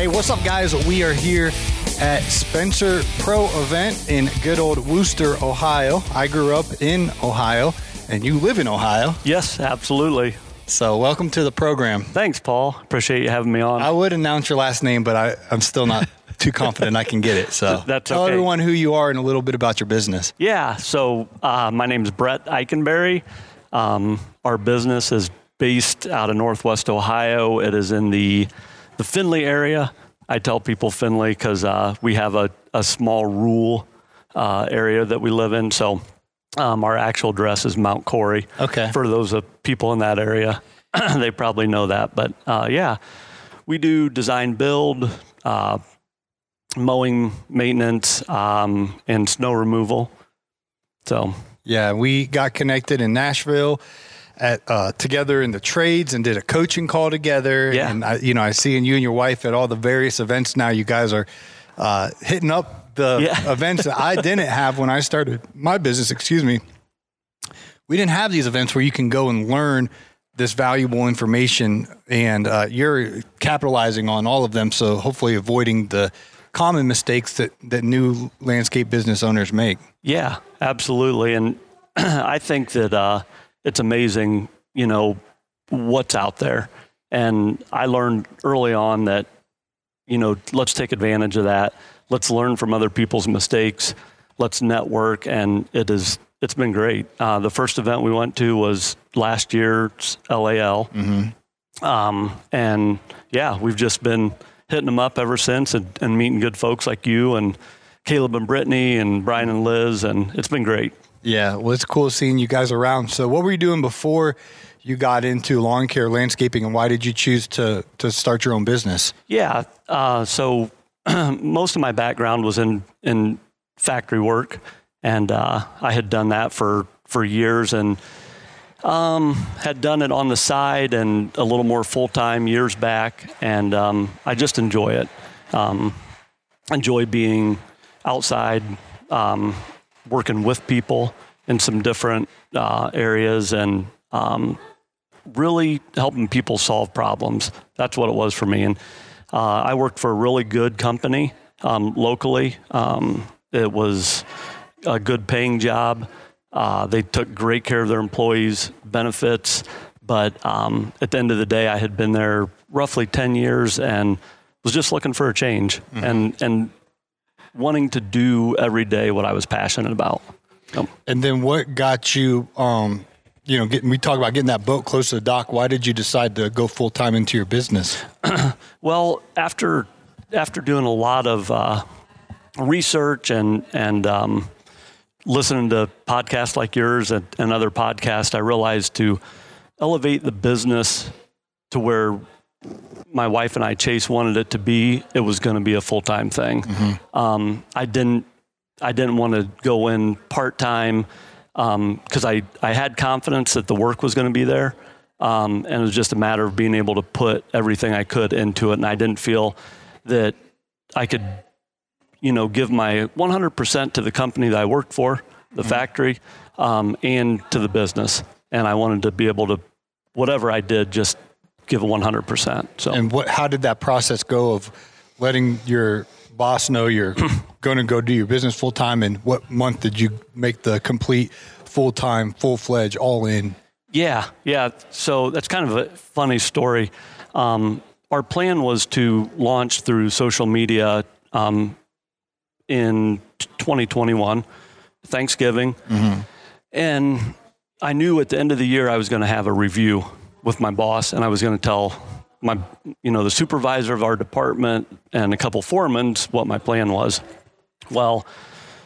Hey, what's up, guys? We are here at Spencer Pro event in good old Wooster, Ohio. I grew up in Ohio, and you live in Ohio. Yes, absolutely. So, welcome to the program. Thanks, Paul. Appreciate you having me on. I would announce your last name, but I, I'm still not too confident I can get it. So, That's tell okay. everyone who you are and a little bit about your business. yeah, so uh, my name is Brett Eikenberry. Um, our business is based out of Northwest Ohio. It is in the the Findlay area. I tell people Findlay because uh, we have a, a small rural uh, area that we live in. So um, our actual address is Mount Cory. Okay. For those of people in that area, they probably know that. But uh, yeah, we do design build, uh, mowing maintenance, um, and snow removal. So Yeah, we got connected in Nashville at uh, together in the trades and did a coaching call together. Yeah. and I, you know, I see you and your wife at all the various events now. You guys are uh, hitting up the Yeah. events that I didn't have when I started my business. Excuse me. We didn't have these events where you can go and learn this valuable information, and uh, you're capitalizing on all of them. So hopefully, avoiding the common mistakes that that new landscape business owners make. Yeah, absolutely. And I think that uh, it's amazing, you know, what's out there. And I learned early on that, you know, let's take advantage of that. Let's learn from other people's mistakes. Let's network. And it is, it's been great. Uh, the first event we went to was last year's LAL. Um, and yeah, we've just been hitting them up ever since and, and meeting good folks like you and Caleb and Brittany and Brian and Liz. And it's been great. Yeah, well, it's cool seeing you guys around. So, what were you doing before you got into lawn care, landscaping, and why did you choose to to start your own business? Yeah. Uh, so most of my background was in in factory work, and uh, I had done that for for years, and um, had done it on the side and a little more full time years back, and um, I just enjoy it. Um, enjoy being outside, um, working with people in some different uh, areas, and um, really helping people solve problems. That's what it was for me. And uh, I worked for a really good company um, locally. Um, it was a good paying job. Uh, they took great care of their employees' benefits. But um, at the end of the day, I had been there roughly 10 years and was just looking for a change and, and wanting to do every day what I was passionate about. Um, And then, what got you? Um, you know, getting we talk about getting that boat close to the dock. Why did you decide to go full time into your business? Well, after after doing a lot of uh, research and and um, listening to podcasts like yours and, and other podcasts, I realized to elevate the business to where my wife and I, Chase, wanted it to be. It was going to be a full time thing. Um, I didn't I didn't want to go in part time because I, I had confidence that the work was going to be there. Um, and it was just a matter of being able to put everything I could into it. And I didn't feel that I could, you know, give my 100% to the company that I worked for, the factory, um, and to the business. And I wanted to be able to, whatever I did, just give 100%. So. And what? How did that process go of letting your boss know you're going to go do your business full time? And what month did you make the complete full time, full fledged, all in? Yeah, yeah. So that's kind of a funny story. Um, our plan was to launch through social media um, in 2021, Thanksgiving. And I knew at the end of the year I was going to have a review with my boss, and I was going to tell my, you know, the supervisor of our department and a couple foremen what my plan was. Well,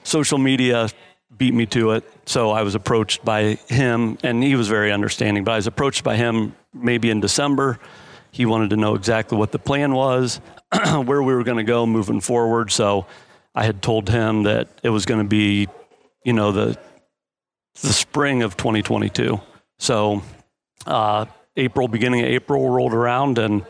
social media beat me to it. So I was approached by him, and he was very understanding. But I was approached by him maybe in December, He wanted to know exactly what the plan was, where we were going to go moving forward. So I had told him that it was going to be, you know, the the spring of 2022. So uh, April, beginning of April, rolled around, and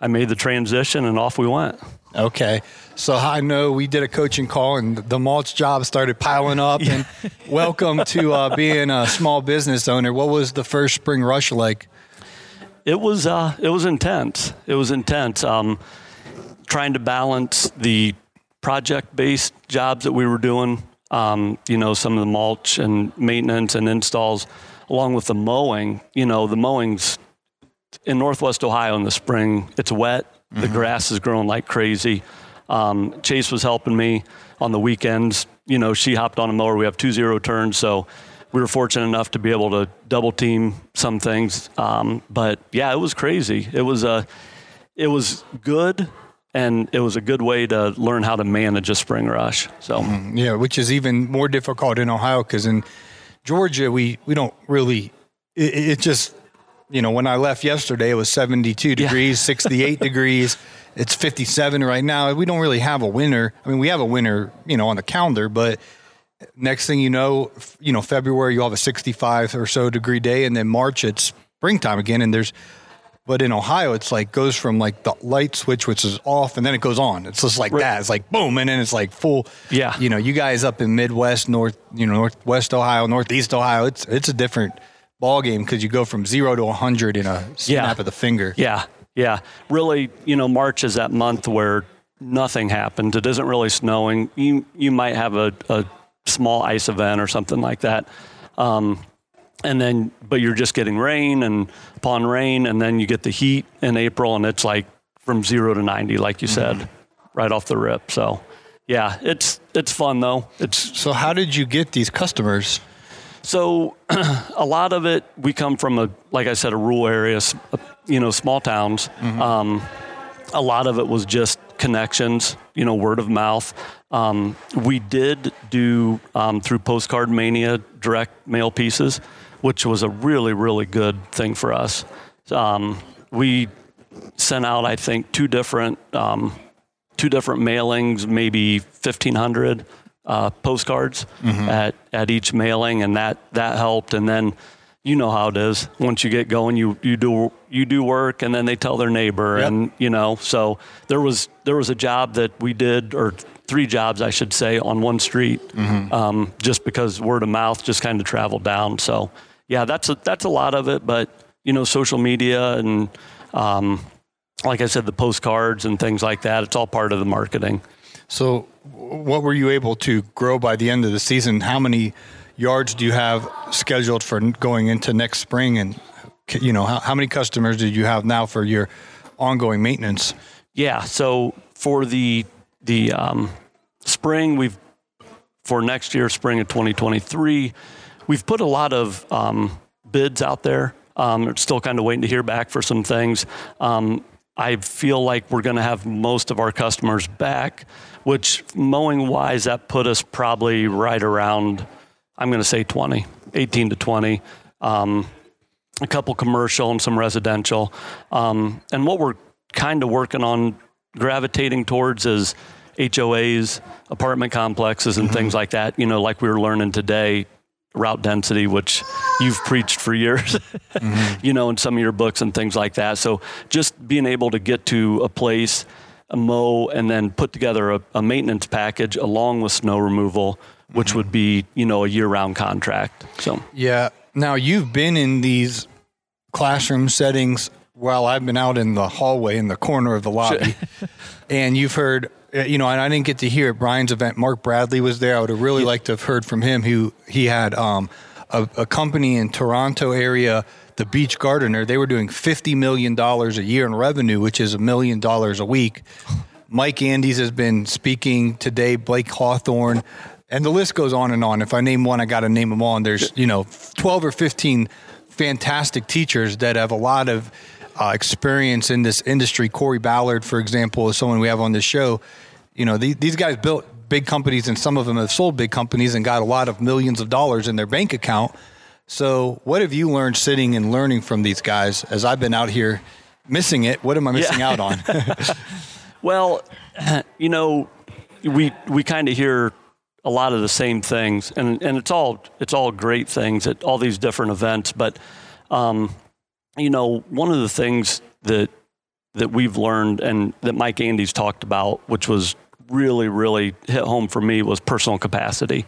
I made the transition, and off we went. Okay. So I know we did a coaching call and the mulch job started piling up. And welcome to uh, being a small business owner. What was the first spring rush like? It was uh, it was intense. It was intense. Um, trying to balance the project based jobs that we were doing. Um, you know, some of the mulch and maintenance and installs, along with the mowing. You know, the mowing's in Northwest Ohio in the spring. It's wet the mm-hmm. grass is growing like crazy. Um, Chase was helping me on the weekends. You know, she hopped on a mower. We have two zero turns, so we were fortunate enough to be able to double team some things. Um, but yeah, it was crazy. It was a, it was good, and it was a good way to learn how to manage a spring rush. So mm-hmm. yeah, which is even more difficult in Ohio because in Georgia we we don't really. It, it just you know, when I left yesterday, it was 72 degrees, yeah. 68 degrees. It's 57 right now. We don't really have a winter. I mean, we have a winter, you know, on the calendar, but next thing you know, you know, February, you'll have a 65 or so degree day. And then March, it's springtime again. And there's, but in Ohio, it's like goes from like the light switch, which is off, and then it goes on. It's just like right. that. It's like boom, and then it's like full. Yeah. You know, you guys up in Midwest, North, you know, Northwest Ohio, Northeast Ohio, it's it's a different ball game because you go from zero to 100 in a snap yeah. of the finger. Yeah, yeah. Really, you know, March is that month where nothing happens. It isn't really snowing. You you might have a, a small ice event or something like that. Um, and then, but you're just getting rain and upon rain, and then you get the heat in April, and it's like from zero to 90, like you mm-hmm. said, right off the rip. So, yeah, it's it's fun though. It's so. How did you get these customers? So a lot of it, we come from a, like I said, a rural area, you know, small towns. Mm-hmm. Um, a lot of it was just connections, you know, word of mouth. Um, we did do um, through Postcard Mania direct mail pieces, which was a really, really good thing for us. Um, we sent out, I think, two different um, two different mailings, maybe fifteen hundred uh, postcards mm-hmm. at, at each mailing, and that that helped. And then you know how it is. Once you get going, you you do you do work, and then they tell their neighbor, yep. and you know. So there was there was a job that we did, or three jobs, I should say, on one street, mm-hmm. um, just because word of mouth just kind of traveled down. So yeah, that's a, that's a lot of it, but you know, social media and um, like I said, the postcards and things like that. It's all part of the marketing. So, what were you able to grow by the end of the season? How many yards do you have scheduled for going into next spring? And you know, how, how many customers do you have now for your ongoing maintenance? Yeah. So for the the um, spring, we've for next year, spring of 2023, we've put a lot of um, bids out there. Um, still kind of waiting to hear back for some things. Um, I feel like we're going to have most of our customers back which mowing wise, that put us probably right around, I'm going to say 20, 18 to 20. Um, a couple commercial and some residential. Um, and what we're kind of working on gravitating towards is HOAs, apartment complexes, and mm-hmm. things like that. You know, like we were learning today, route density, which you've preached for years, mm-hmm. you know, in some of your books and things like that. So just being able to get to a place a mow and then put together a, a maintenance package along with snow removal, which mm-hmm. would be you know a year-round contract. So yeah. Now you've been in these classroom settings while I've been out in the hallway in the corner of the lobby, and you've heard. Uh, you know, and I didn't get to hear at Brian's event. Mark Bradley was there. I would have really yeah. liked to have heard from him. Who he had um, a, a company in Toronto area the Beach Gardener, they were doing $50 million a year in revenue, which is a million dollars a week. Mike Andes has been speaking today, Blake Hawthorne, and the list goes on and on. If I name one, I got to name them all. And there's, you know, 12 or 15 fantastic teachers that have a lot of uh, experience in this industry. Corey Ballard, for example, is someone we have on this show. You know, the, these guys built big companies, and some of them have sold big companies and got a lot of millions of dollars in their bank account so, what have you learned sitting and learning from these guys as I've been out here missing it. What am I missing Yeah. out on? Well, you know, we we kind of hear a lot of the same things, and and it's all it's all great things at all these different events. But um, you know, one of the things that that we've learned and that Mike Andes talked about, which was really really hit home for me, was personal capacity.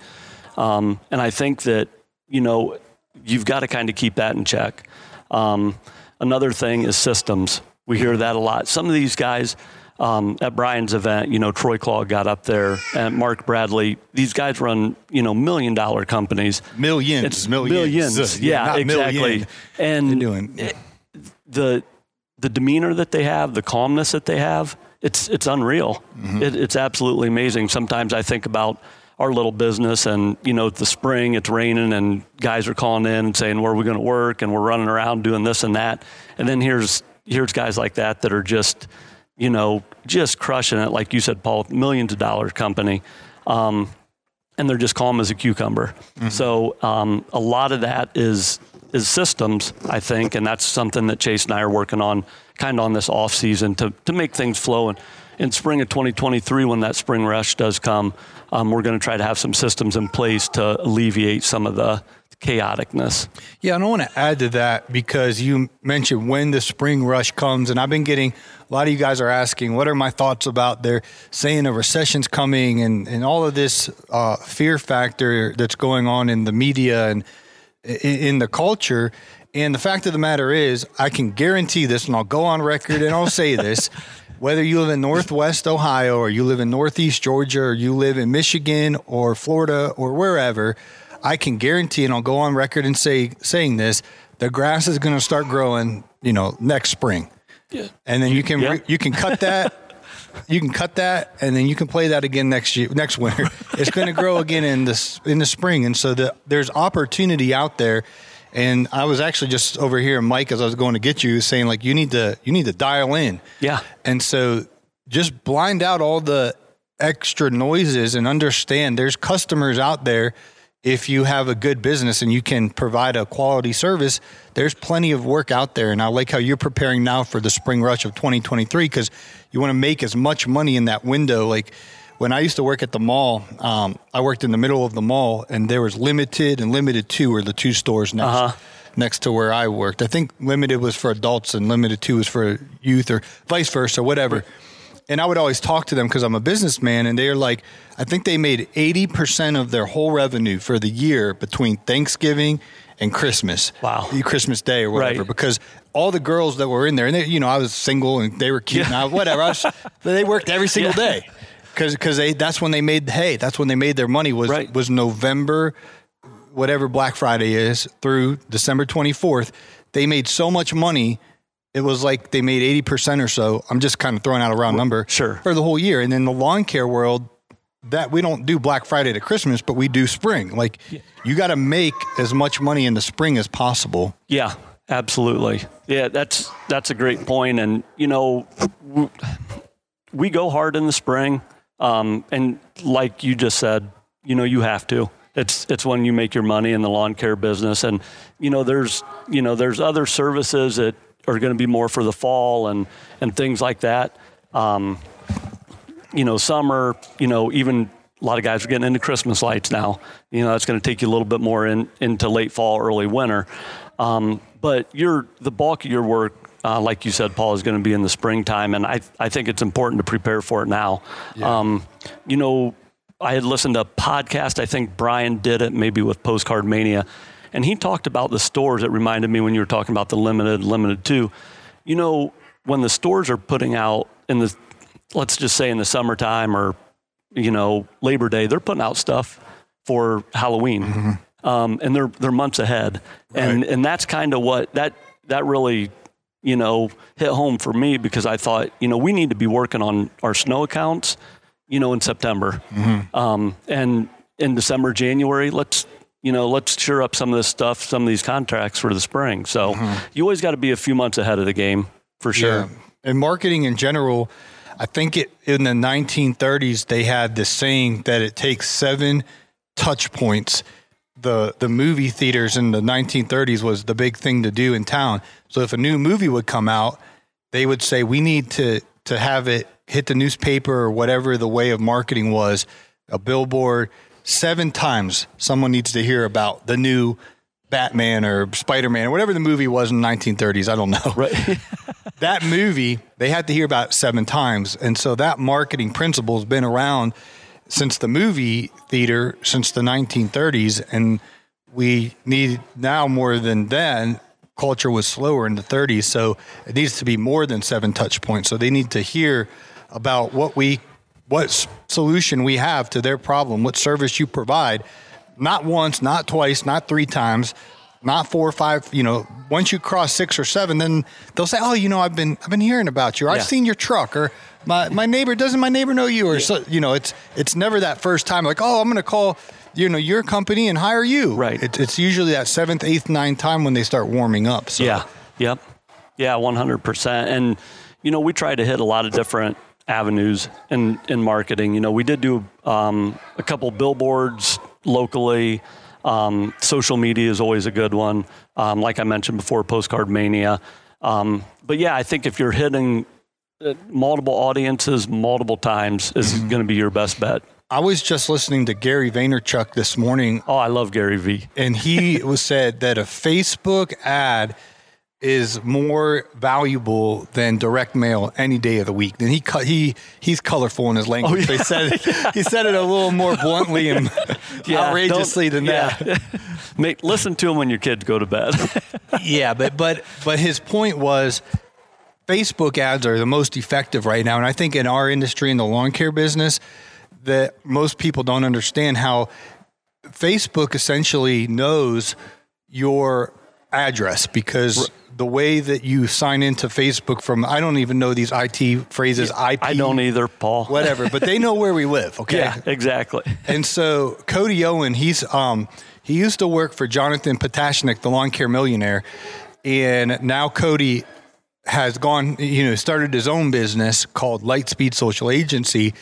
Um, and I think that you know you've got to kind of keep that in check. Um, another thing is systems. We hear that a lot. Some of these guys um, at Brian's event, you know, Troy Clogg got up there, and Mark Bradley. These guys run, you know, million dollar companies. millions, It's millions, millions. Yeah, not exactly. million. And They're doing the the demeanor that they have, the calmness that they have, it's it's unreal. It, it's absolutely amazing. Sometimes I think about our little business, and you know, it's the spring, it's raining, and guys are calling in and saying, "Where are we going to work?" And we're running around doing this and that. And then here's here's guys like that that are just, you know, just crushing it. Like you said, Paul, millions of dollar company. Um, and they're just calm as a cucumber. So um, a lot of that is is systems, I think, and that's something that Chase and I are working on, kind of on this off season to to make things flow. And in spring of 2023, when that spring rush does come, um, we're going to try to have some systems in place to alleviate some of the chaoticness. Yeah, and I want to add to that because you mentioned when the spring rush comes, and I've been getting a lot of you guys are asking, what are my thoughts about they're saying a recession's coming and, and all of this uh, fear factor that's going on in the media and in, in the culture. And the fact of the matter is, I can guarantee this, and I'll go on record and I'll say this. Whether you live in Northwest Ohio or you live in Northeast Georgia or you live in Michigan or Florida or wherever, I can guarantee, and I'll go on record and say saying this: the grass is going to start growing, you know, next spring, Yeah. and then you can Yeah. you can cut that, you can cut that, and then you can play that again next year, next winter. It's going to grow again in this in the spring, and so the, there's opportunity out there. And I was actually just over here, Mike, as I was going to get you, saying like you need to you need to dial in. Yeah. And so just blind out all the extra noises and understand there's customers out there. If you have a good business and you can provide a quality service, there's plenty of work out there. And I like how you're preparing now for the spring rush of 2023 because you want to make as much money in that window. Like when I used to work at the mall, um, I worked in the middle of the mall and there was limited and Limited Too were the two stores next Uh-huh. next to where I worked. I think limited was for adults and Limited Too was for youth or vice versa, or whatever. And I would always talk to them because I'm a businessman, and they're like, I think they made 80% of their whole revenue for the year between Thanksgiving and Christmas. Wow. Christmas Day or whatever. Right. Because all the girls that were in there, and they, you know, I was single and they were cute, and I, whatever. I was, they worked every single Yeah. day because they that's when they made hay. That's when they made their money was Right. was November whatever Black Friday is through December 24th, they made so much money. It was like they made 80% or so. I'm just kind of throwing out a round number sure. for the whole year. And in the lawn care world, that we don't do Black Friday to Christmas, but we do spring. Like you got to make as much money in the spring as possible. Yeah, absolutely. Yeah, that's that's a great point. And you know, we go hard in the spring, um, and like you just said, you know, you have to. It's it's when you make your money in the lawn care business, and you know, there's you know, there's other services that are going to be more for the fall and and things like that. Um, you know, summer, you know, even a lot of guys are getting into Christmas lights now. You know, that's going to take you a little bit more in, into late fall, early winter. Um, but your the bulk of your work, uh, like you said, Paul, is going to be in the springtime, and I I think it's important to prepare for it now. Um, you know, I had listened to a podcast. I think Brian did it maybe with Postcard Mania, and he talked about the stores. It reminded me when you were talking about the limited, Limited Too. You know, when the stores are putting out in the let's just say in the summertime or you know Labor Day, they're putting out stuff for Halloween, um, and they're they're months ahead, and and that's kind of what that that really you know hit home for me because I thought you know we need to be working on our snow accounts, you know in September, um, and in December January let's. You know, let's sure up some of this stuff, some of these contracts for the spring. So you always got to be a few months ahead of the game for sure. Yeah. And marketing in general, I think it in the 1930s they had this saying that it takes seven touch points. The the movie theaters in the 1930s was the big thing to do in town. So if a new movie would come out, they would say we need to to have it hit the newspaper or whatever the way of marketing was, a billboard seven times. Someone needs to hear about the new Batman or Spider Man or whatever the movie was in the 1930s. I don't know. Right. that movie they had to hear about seven times, and so that marketing principle has been around since the movie theater since the 1930s, and we need now more than then. Culture was slower in the 30s, so it needs to be more than seven touch points. So they need to hear about what we, what solution we have to their problem, what service you provide, not once, not twice, not three times, not four or five. You know, once you cross six or seven, then they'll say, "Oh, you know, I've been I've been hearing about you. Or, I've Yeah. seen your truck, or my my neighbor doesn't my neighbor know you, or so, you know, it's it's never that first time like, oh, I'm going to call." You know your company and hire you. Right. It, it's usually that seventh, eighth, ninth time when they start warming up. So Yeah. Yep. Yeah, 100%. And, you know, we try to hit a lot of different avenues in, in marketing. You know, we did do um, a couple billboards locally. Um, social media is always a good one. Um, like I mentioned before, Postcard Mania. Um, but yeah, I think if you're hitting multiple audiences multiple times is mm-hmm. going to be your best bet. I was just listening to Gary Vaynerchuk this morning Oh, I love Gary Vee. and he was said that a Facebook ad is more valuable than direct mail any day of the week. And he cut he he's colorful in his oh, language. He said it, he said it a little more bluntly and Yeah, outrageously than that. Make, listen to him when your kids go to bed. yeah, but but but his point was Facebook ads are the most effective right now, and I think in our industry in the lawn care business, that most people don't understand how Facebook essentially knows your address because the way that you sign into Facebook from I don't even know these IT phrases IP I don't either, Paul. whatever, but they know where we live. Okay, Yeah, exactly. and so Cody Owen, he's um, he used to work for Jonathan Pototschnik, the lawn care millionaire, and now Cody has gone, you know, started his own business called Lightspeed Social Agency,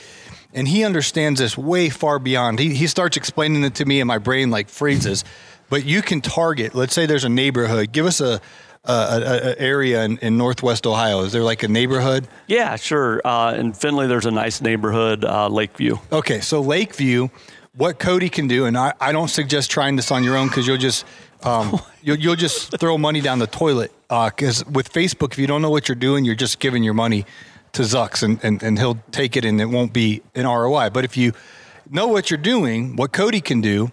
and he understands this way far beyond. He he starts explaining it to me in my brain like phrases, but you can target. Let's say there's a neighborhood. Give us a. A, a, a area in, in Northwest Ohio. Is there like a neighborhood? Yeah, sure. Uh, in Findlay, there's a nice neighborhood, uh, Lakeview. Okay, so Lakeview, what Cody can do, and I, I don't suggest trying this on your own because you'll just um, you'll, you'll just throw money down the toilet. Because with Facebook, if you don't know what you're doing, you're just giving your money to Zucks, and, and, and he'll take it, and it won't be an ROI. But if you know what you're doing, what Cody can do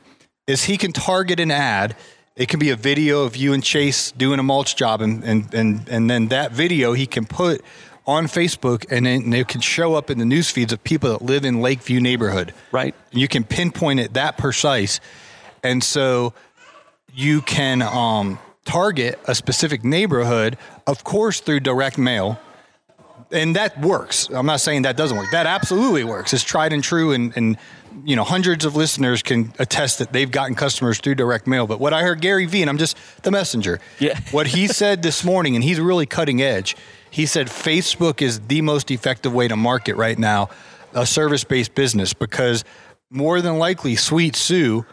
is he can target an ad. It can be a video of you and Chase doing a mulch job, and and and, and then that video he can put on Facebook, and then it can show up in the news feeds of people that live in Lakeview neighborhood. Right. And you can pinpoint it that precise, and so you can um, target a specific neighborhood, of course, through direct mail. And that works. I'm not saying that doesn't work. That absolutely works. It's tried and true, and, and you know hundreds of listeners can attest that they've gotten customers through direct mail. But what I heard Gary Vee, and I'm just the messenger. Yeah. what he said this morning, and he's really cutting edge. He said Facebook is the most effective way to market right now, a service-based business, because more than likely, Sweet Sue,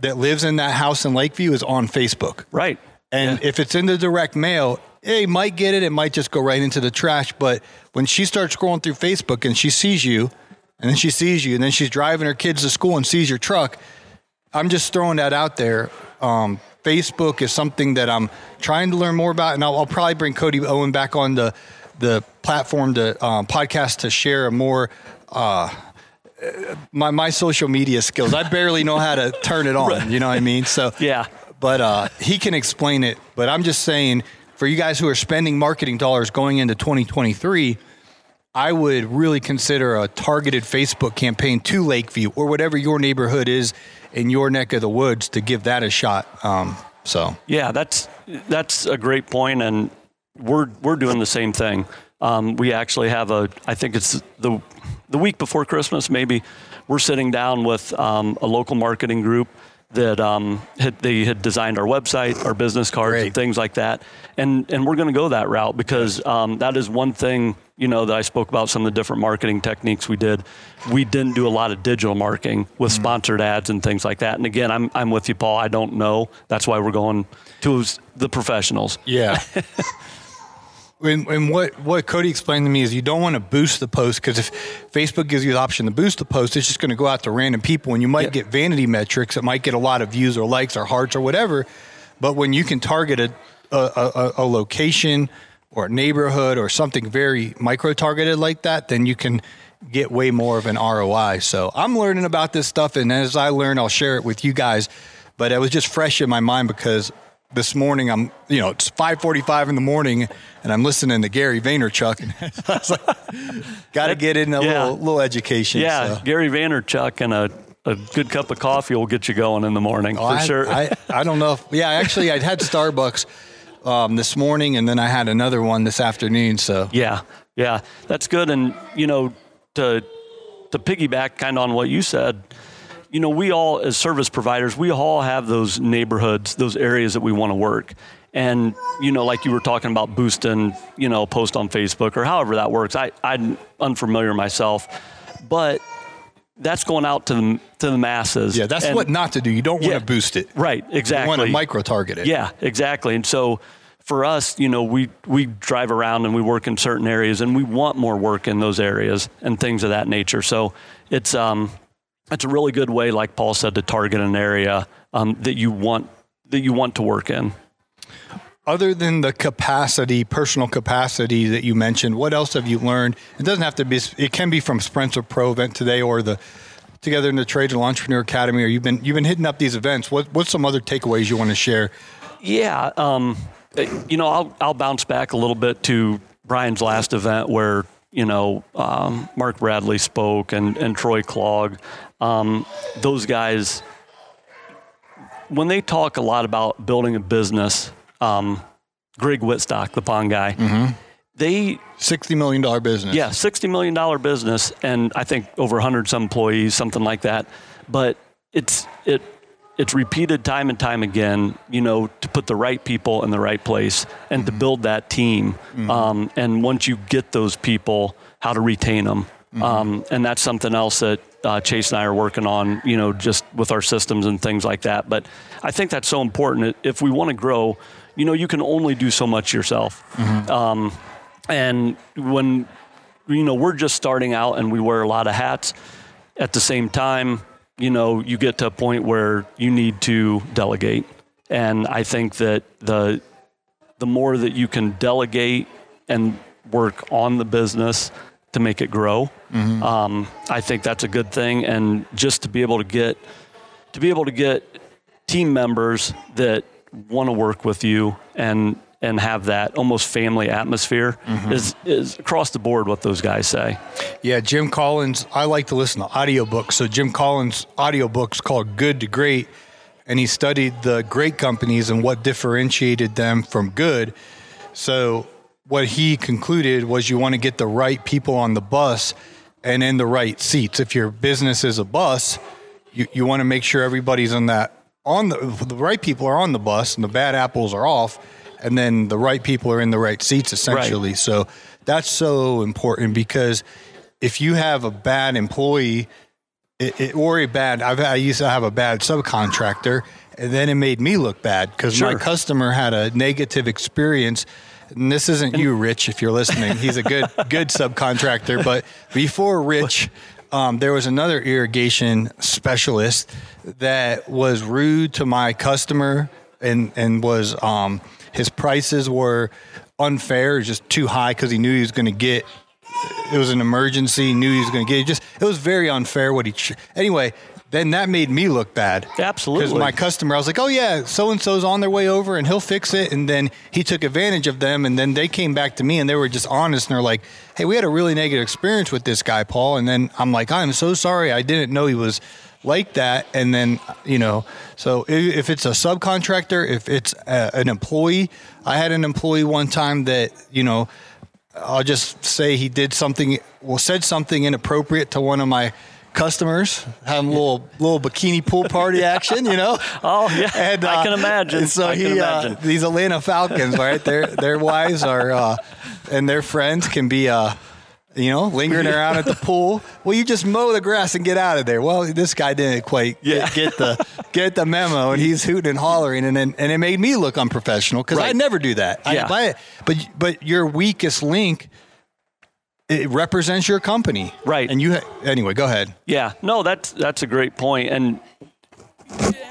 that lives in that house in Lakeview, is on Facebook. Right. And if it's in the direct mail, hey, might get it. It might just go right into the trash. But when she starts scrolling through Facebook and she sees you, and then she sees you, and then she's driving her kids to school and sees your truck, I'm just throwing that out there. Um, Facebook is something that I'm trying to learn more about, and I'll, I'll probably bring Cody Owen back on the the platform to um, podcast to share a more. Uh, my, my social media skills. I barely know how to turn it on. You know what I mean? So Yeah. but uh, he can explain it. But I'm just saying, for you guys who are spending marketing dollars going into 2023, I would really consider a targeted Facebook campaign to Lakeview or whatever your neighborhood is in your neck of the woods to give that a shot. Um, so Yeah, that's that's a great point, and we're we're doing the same thing. Um, we actually have a, I think it's the the week before Christmas, maybe we're sitting down with um, a local marketing group that um, had, they had designed our website, our business cards, Great. and things like that, and and we're going to go that route because um, that is one thing you know that I spoke about some of the different marketing techniques we did. We didn't do a lot of digital marketing with sponsored ads and things like that. And again, I'm I'm with you, Paul. I don't know. That's why we're going to the professionals. yeah, and, and what, what Cody explained to me is you don't want to boost the post because if Facebook gives you the option to boost the post, it's just going to go out to random people and you might get vanity metrics. It might get a lot of views or likes or hearts or whatever. But when you can target a, a, a, a location or a neighborhood or something very micro targeted like that, then you can get way more of an ROI. So I'm learning about this stuff. And as I learn, I'll share it with you guys. But it was just fresh in my mind because this morning I'm, you know, it's 5:45 in the morning, and I'm listening to Gary Vaynerchuk, and I was like, got to get in a Yeah. little little education. Yeah, so. Gary Vaynerchuk and a, a good cup of coffee will get you going in the morning for Oh, I, sure. I, I don't know if yeah, actually I'd had Starbucks um, this morning, and then I had another one this afternoon. So Yeah, yeah, that's good. And you know, to to piggyback kind of on what you said, you know, we all as service providers, we all have those neighborhoods, those areas that we want to work. And you know, like you were talking about boosting, you know, post on Facebook or however that works. I I'm unfamiliar myself, but that's going out to the to the masses. yeah, that's And- what not to do. You don't want Yeah. to boost it. Right, exactly. You want to micro target it. Yeah, exactly. And so for us, you know, we we drive around and we work in certain areas, and we want more work in those areas and things of that nature. So it's um, it's a really good way, like Paul said, to target an area um, that you want that you want to work in. other than the capacity, personal capacity that you mentioned, what else have you learned? It doesn't have to be. It can be from Spencer Pro event today or the Together in the Trade and Entrepreneur Academy, or you've been you've been hitting up these events. What what's some other takeaways you want to share? Yeah, um, you know, I'll I'll bounce back a little bit to Brian's last event where you know um, Mark Bradley spoke and and Troy Clogg. Um, those guys, when they talk a lot about building a business, um, Greg Wittstock, the pond guy, they Sixty million dollar business. yeah, sixty million dollar business, and I think over hundred some employees, something like that. But it's it it's repeated time and time again. You know, to put the right people in the right place and to build that team. Um, and once you get those people, how to retain them. Um, and that's something else that uh, Chase and I are working on. You know, just with our systems and things like that. But I think that's so important. If we want to grow, you know, you can only do so much yourself. Um, and when you know we're just starting out and we wear a lot of hats, at the same time, you know, you get to a point where you need to delegate. And I think that the the more that you can delegate and work on the business to make it grow, um, I think that's a good thing. And just to be able to get to be able to get team members that want to work with you and and have that almost family atmosphere mm-hmm. is is across the board what those guys say. Yeah, Jim Collins. I like to listen to audiobooks. So Jim Collins' audiobook's called Good to Great, and he studied the great companies and what differentiated them from good. So what he concluded was you want to get the right people on the bus and in the right seats. If your business is a bus, you, you want to make sure everybody's on that on the the right people are on the bus and the bad apples are off and then the right people are in the right seats essentially. So that's so important because if you have a bad employee it, it, or a bad, I've, I used to have a bad subcontractor, and then it made me look bad because my customer had a negative experience. And this isn't you, Rich, if you're listening. He's a good, good subcontractor. But before Rich, um, there was another irrigation specialist that was rude to my customer and and was um, his prices were unfair, just too high because he knew he was going to get it was an emergency. Knew he was going to get it. Just it was very unfair what he. Ch- anyway, then that made me look bad. Absolutely. Because my customer, I was like, oh yeah, so and so's on their way over, and he'll fix it. And then he took advantage of them, and then they came back to me, and they were just honest, and they're like, hey, we had a really negative experience with this guy, Paul. And then I'm like, I'm so sorry, I didn't know he was like that. And then you know, so i- if it's a subcontractor, if it's a, an employee, I had an employee one time that you know. I'll just say he did something, well, said something inappropriate to one of my customers, having a little little bikini pool party action, you know. Oh yeah, And, I uh, can imagine. and So I he, can imagine. Uh, these Atlanta Falcons, right? Their their wives are, uh, and their friends can be, uh, you know, lingering around at the pool. Well, you just mow the grass and get out of there. Well, this guy didn't quite Yeah. get, get the get the memo, and he's hooting and hollering, and then, and it made me look unprofessional because I Right. never do that. I- Yeah. but but but your weakest link. It represents your company, Right. And you, ha- anyway, go ahead. Yeah, no, that's that's a great point. And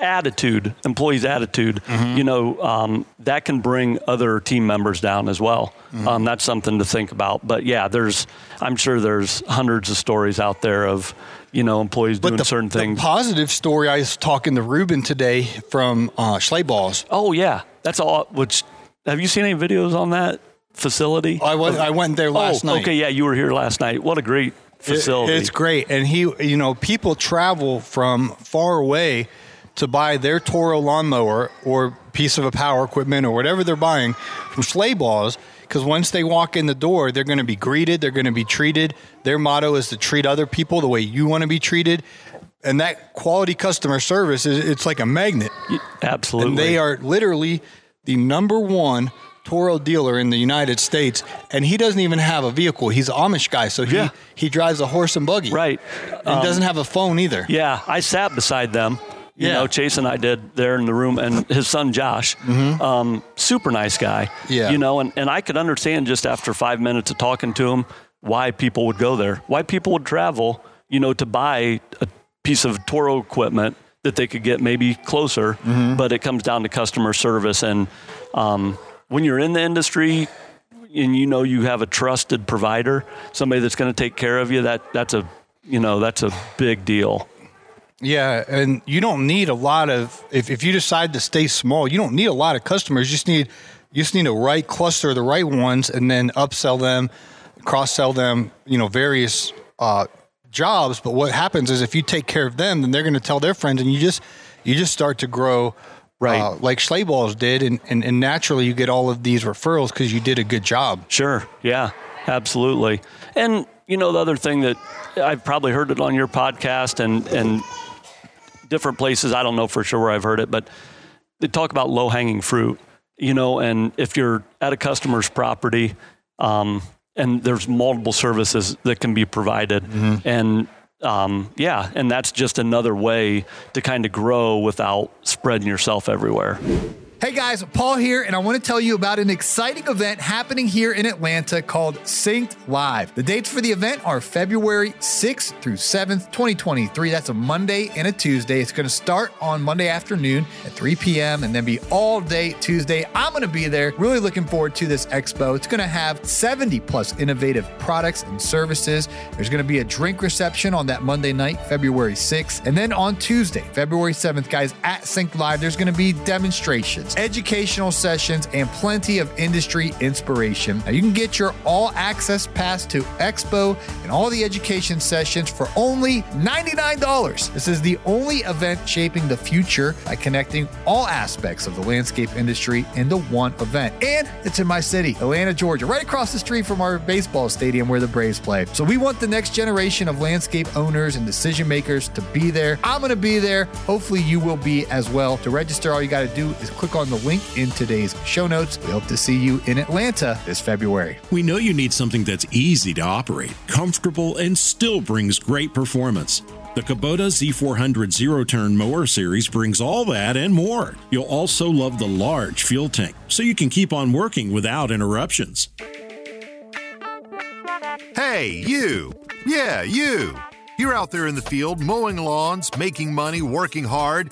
attitude, employees' attitude, you know, um, that can bring other team members down as well. Um, that's something to think about. But yeah, there's, I'm sure there's hundreds of stories out there of, you know, employees doing the, certain the things. positive story I was talking to Ruben today from uh, Schleballs. oh yeah, that's all. Which have you seen any videos on that facility? I was I went there last oh, night. okay, yeah, you were here last night. What a great It- facility. it's great, and he, you know, people travel from far away to buy their Toro lawnmower or piece of a power equipment or whatever they're buying from sleigh balls. Because once they walk in the door, they're going to be greeted, they're going to be treated. Their motto is to treat other people the way you want to be treated, and that quality customer service is it's like a magnet. Absolutely. And they are literally the number one Toro dealer in the United States, and he doesn't even have a vehicle. He's an Amish guy, so he Yeah. he drives a horse and buggy. Right. And um, doesn't have a phone either. Yeah, I sat beside them. You Yeah. know, Chase and I did there in the room, and his son Josh, um, super nice guy. Mm-hmm. Yeah. You know, and, and I could understand just after five minutes of talking to him why people would go there, why people would travel, you know, to buy a piece of Toro equipment that they could get maybe closer. Mm-hmm. But it comes down to customer service. And um, when you're in the industry, and you know you have a trusted provider, somebody that's going to take care of you, that that's a you know that's a big deal. Yeah, and you don't need a lot of if, if you decide to stay small, you don't need a lot of customers. You just need you just need a right cluster of the right ones and then upsell them, cross sell them, you know, various uh, jobs. But what happens is if you take care of them, then they're going to tell their friends, and you just you just start to grow. Right. uh, like Schleballs did, and, and, and naturally you get all of these referrals because you did a good job. Sure. Yeah. Absolutely. And you know the other thing that I've probably heard it on your podcast and and different places. I don't know for sure where I've heard it, but they talk about low hanging fruit. You know, and if you're at a customer's property, um, and there's multiple services that can be provided, and um, yeah, and that's just another way to kind of grow without spreading yourself everywhere. Hey guys, Paul here, and I want to tell you about an exciting event happening here in Atlanta called SYNKD Live. The dates for the event are February 6th through 7th, 2023. That's a Monday and a Tuesday. It's going to start on Monday afternoon at 3 p.m. and then be all day Tuesday. I'm going to be there. Really looking forward to this expo. It's going to have 70 plus innovative products and services. There's going to be a drink reception on that Monday night, February 6th. And then on Tuesday, February 7th, guys, at SYNKD Live, there's going to be demonstrations, educational sessions, and plenty of industry inspiration. Now, you can get your all access pass to Expo and all the education sessions for only $99. This is the only event shaping the future by connecting all aspects of the landscape industry into one event. And it's in my city, Atlanta, Georgia, right across the street from our baseball stadium where the Braves play. So we want the next generation of landscape owners and decision makers to be there. I'm going to be there. Hopefully, you will be as well. To register, all you got to do is click on the link in today's show notes. We hope to see you in Atlanta this February. We know you need something that's easy to operate, comfortable, and still brings great performance. The Kubota Z400 Zero Turn Mower Series brings all that and more. You'll also love the large fuel tank, so you can keep on working without interruptions. Hey, you! Yeah, you! You're out there in the field mowing lawns, making money, working hard,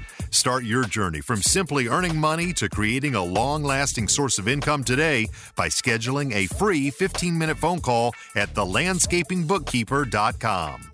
Start your journey from simply earning money to creating a long lasting source of income today by scheduling a free 15 minute phone call at thelandscapingbookkeeper.com.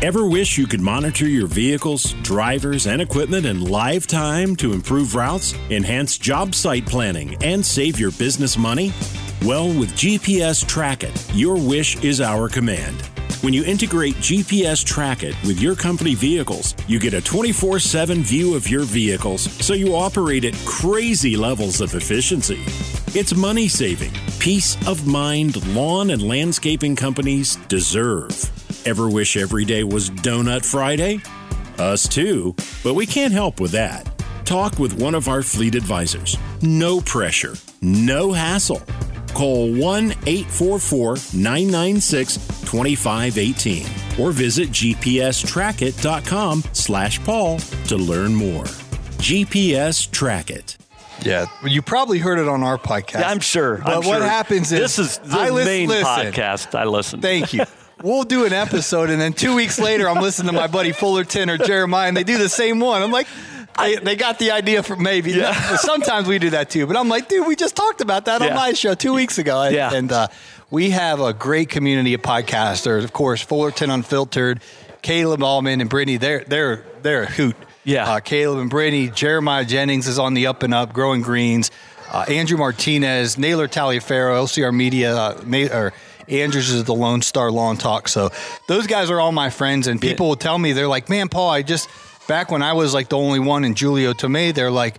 Ever wish you could monitor your vehicles, drivers, and equipment in live time to improve routes, enhance job site planning, and save your business money? Well, with GPS Track It, your wish is our command. When you integrate GPS Track It with your company vehicles, you get a 24 7 view of your vehicles so you operate at crazy levels of efficiency. It's money saving, peace of mind lawn and landscaping companies deserve. Ever wish every day was Donut Friday? Us too, but we can't help with that. Talk with one of our fleet advisors. No pressure, no hassle. Call 1 844 996 2518 or visit gpstrackit.com slash Paul to learn more. GPS Track It. Yeah, well, you probably heard it on our podcast. Yeah, I'm sure. But I'm what sure. happens is this is the I lis- main listen. podcast I listen. To. Thank you. We'll do an episode, and then two weeks later, I'm listening to my buddy Fullerton or Jeremiah, and they do the same one. I'm like, I, they got the idea from maybe. Yeah. Sometimes we do that too, but I'm like, dude, we just talked about that on my show two weeks ago. And, Yeah. and uh, we have a great community of podcasters. Of course, Fullerton Unfiltered, Caleb Allman, and Brittany. They're they're they're a hoot. Yeah. Uh, Caleb and Brittany. Jeremiah Jennings is on the up and up, growing greens. Uh, Andrew Martinez, Naylor Taliaferro, LCR Media, uh, Na- or Andrews is the Lone Star Lawn Talk. So those guys are all my friends, and people will tell me they're like, "Man, Paul, I just back when I was like the only one in Julio Tomei, they're like."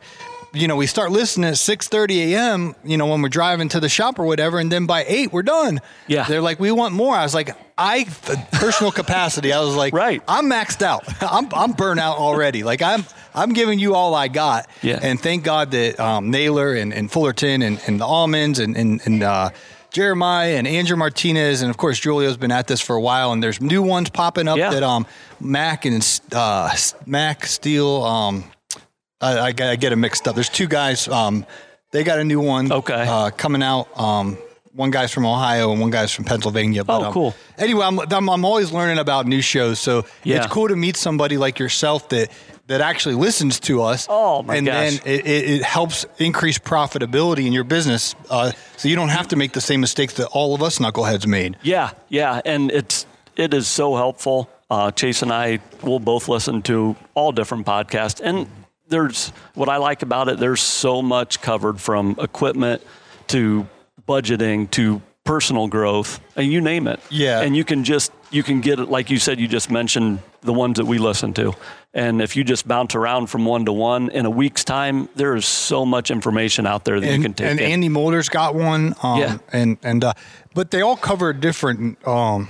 You know, we start listening at six thirty a.m. You know, when we're driving to the shop or whatever, and then by eight we're done. Yeah. they're like, we want more. I was like, I personal capacity. I was like, Right. I'm maxed out. I'm I'm burnt out already. Like I'm I'm giving you all I got. Yeah. And thank God that um, Naylor and, and Fullerton and, and the Almonds and and, and uh, Jeremiah and Andrew Martinez and of course Julio's been at this for a while and there's new ones popping up Yeah. that um Mac and uh, Mac Steele um I, I, get- I get it mixed up. There's two guys. Um, they got a new one. Okay. Uh, coming out. Um, one guy's from Ohio and one guy's from Pennsylvania. But, Oh, um, cool. Anyway, I'm, I'm I'm always learning about new shows, so Yeah. it's cool to meet somebody like yourself that that actually listens to us. Oh, my and gosh. then it, it, it helps increase profitability in your business, uh, so you don't have to make the same mistakes that all of us knuckleheads made. Yeah, yeah, and it's it is so helpful. Uh, Chase and I will both listen to all different podcasts, and there's what I like about it. There's so much covered from equipment to budgeting to personal growth, and you name it. Yeah. and you can just you can get it like you said. You just mentioned the ones that we listen to, and if you just bounce around from one to one in a week's time, there is so much information out there that you can take. and in. Andy Mulder's got one. Um, Yeah. And and uh, but they all cover a different um,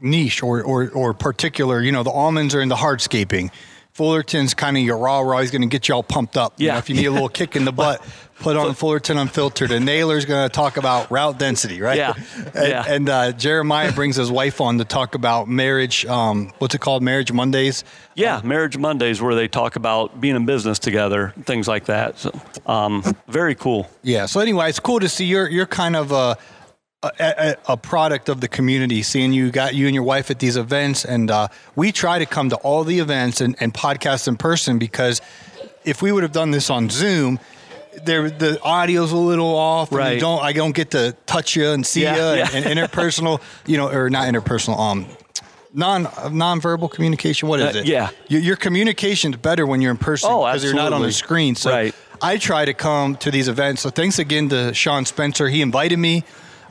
niche or, or or particular. You know, the almonds are in the hardscaping. Fullerton's kind of your raw raw. He's going to get you all pumped up. You know, Yeah. if you need a little kick in the butt, put on Fullerton Unfiltered. And Naylor's going to talk about route density, right? Yeah. And, Yeah. and uh, Jeremiah brings his wife on to talk about marriage. Um, what's it called? Marriage Mondays. Yeah, Marriage Mondays, where they talk about being in business together, things like that. So, um, very cool. Yeah. So anyway, it's cool to see you're you're kind of a a, a, a product of the community. Seeing you got you and your wife at these events, and uh, we try to come to all the events and, and podcast in person because if we would have done this on Zoom. There, the audio's a little off. and Right. You don't. I don't get to touch you and see Yeah, you yeah. and, and interpersonal. You know, or not interpersonal. Um, non non-verbal communication. What is Uh, it? yeah. Your, your communication's better when you're in person Oh, because you're not on the screen. So Right. I try to come to these events. So thanks again to Sean Spencer. He invited me.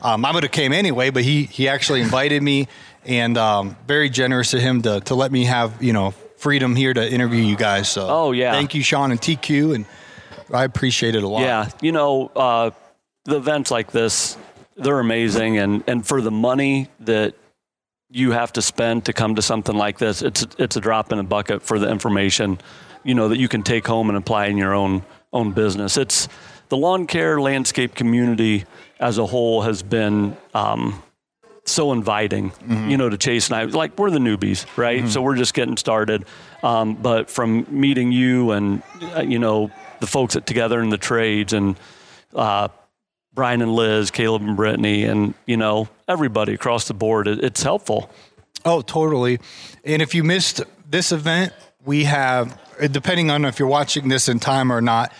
Um, I would have came anyway, but he he actually invited me, and um, very generous of him to to let me have you know freedom here to interview you guys. So Oh, yeah. thank you, Sean and TQ, and I appreciate it a lot. Yeah, you know, uh, the events like this, they're amazing, and and for the money that you have to spend to come to something like this, it's it's a drop in the bucket for the information, you know, that you can take home and apply in your own own business. It's the lawn care landscape community as a whole has been. Um, so inviting, you know, to Chase and I. Like we're the newbies, right? So we're just getting started. Um, but from meeting you and uh, you know the folks at Together in the Trades and uh, Brian and Liz, Caleb and Brittany, and you know everybody across the board, it, it's helpful. Oh, totally. And if you missed this event, we have, depending on if you're watching this in time or not,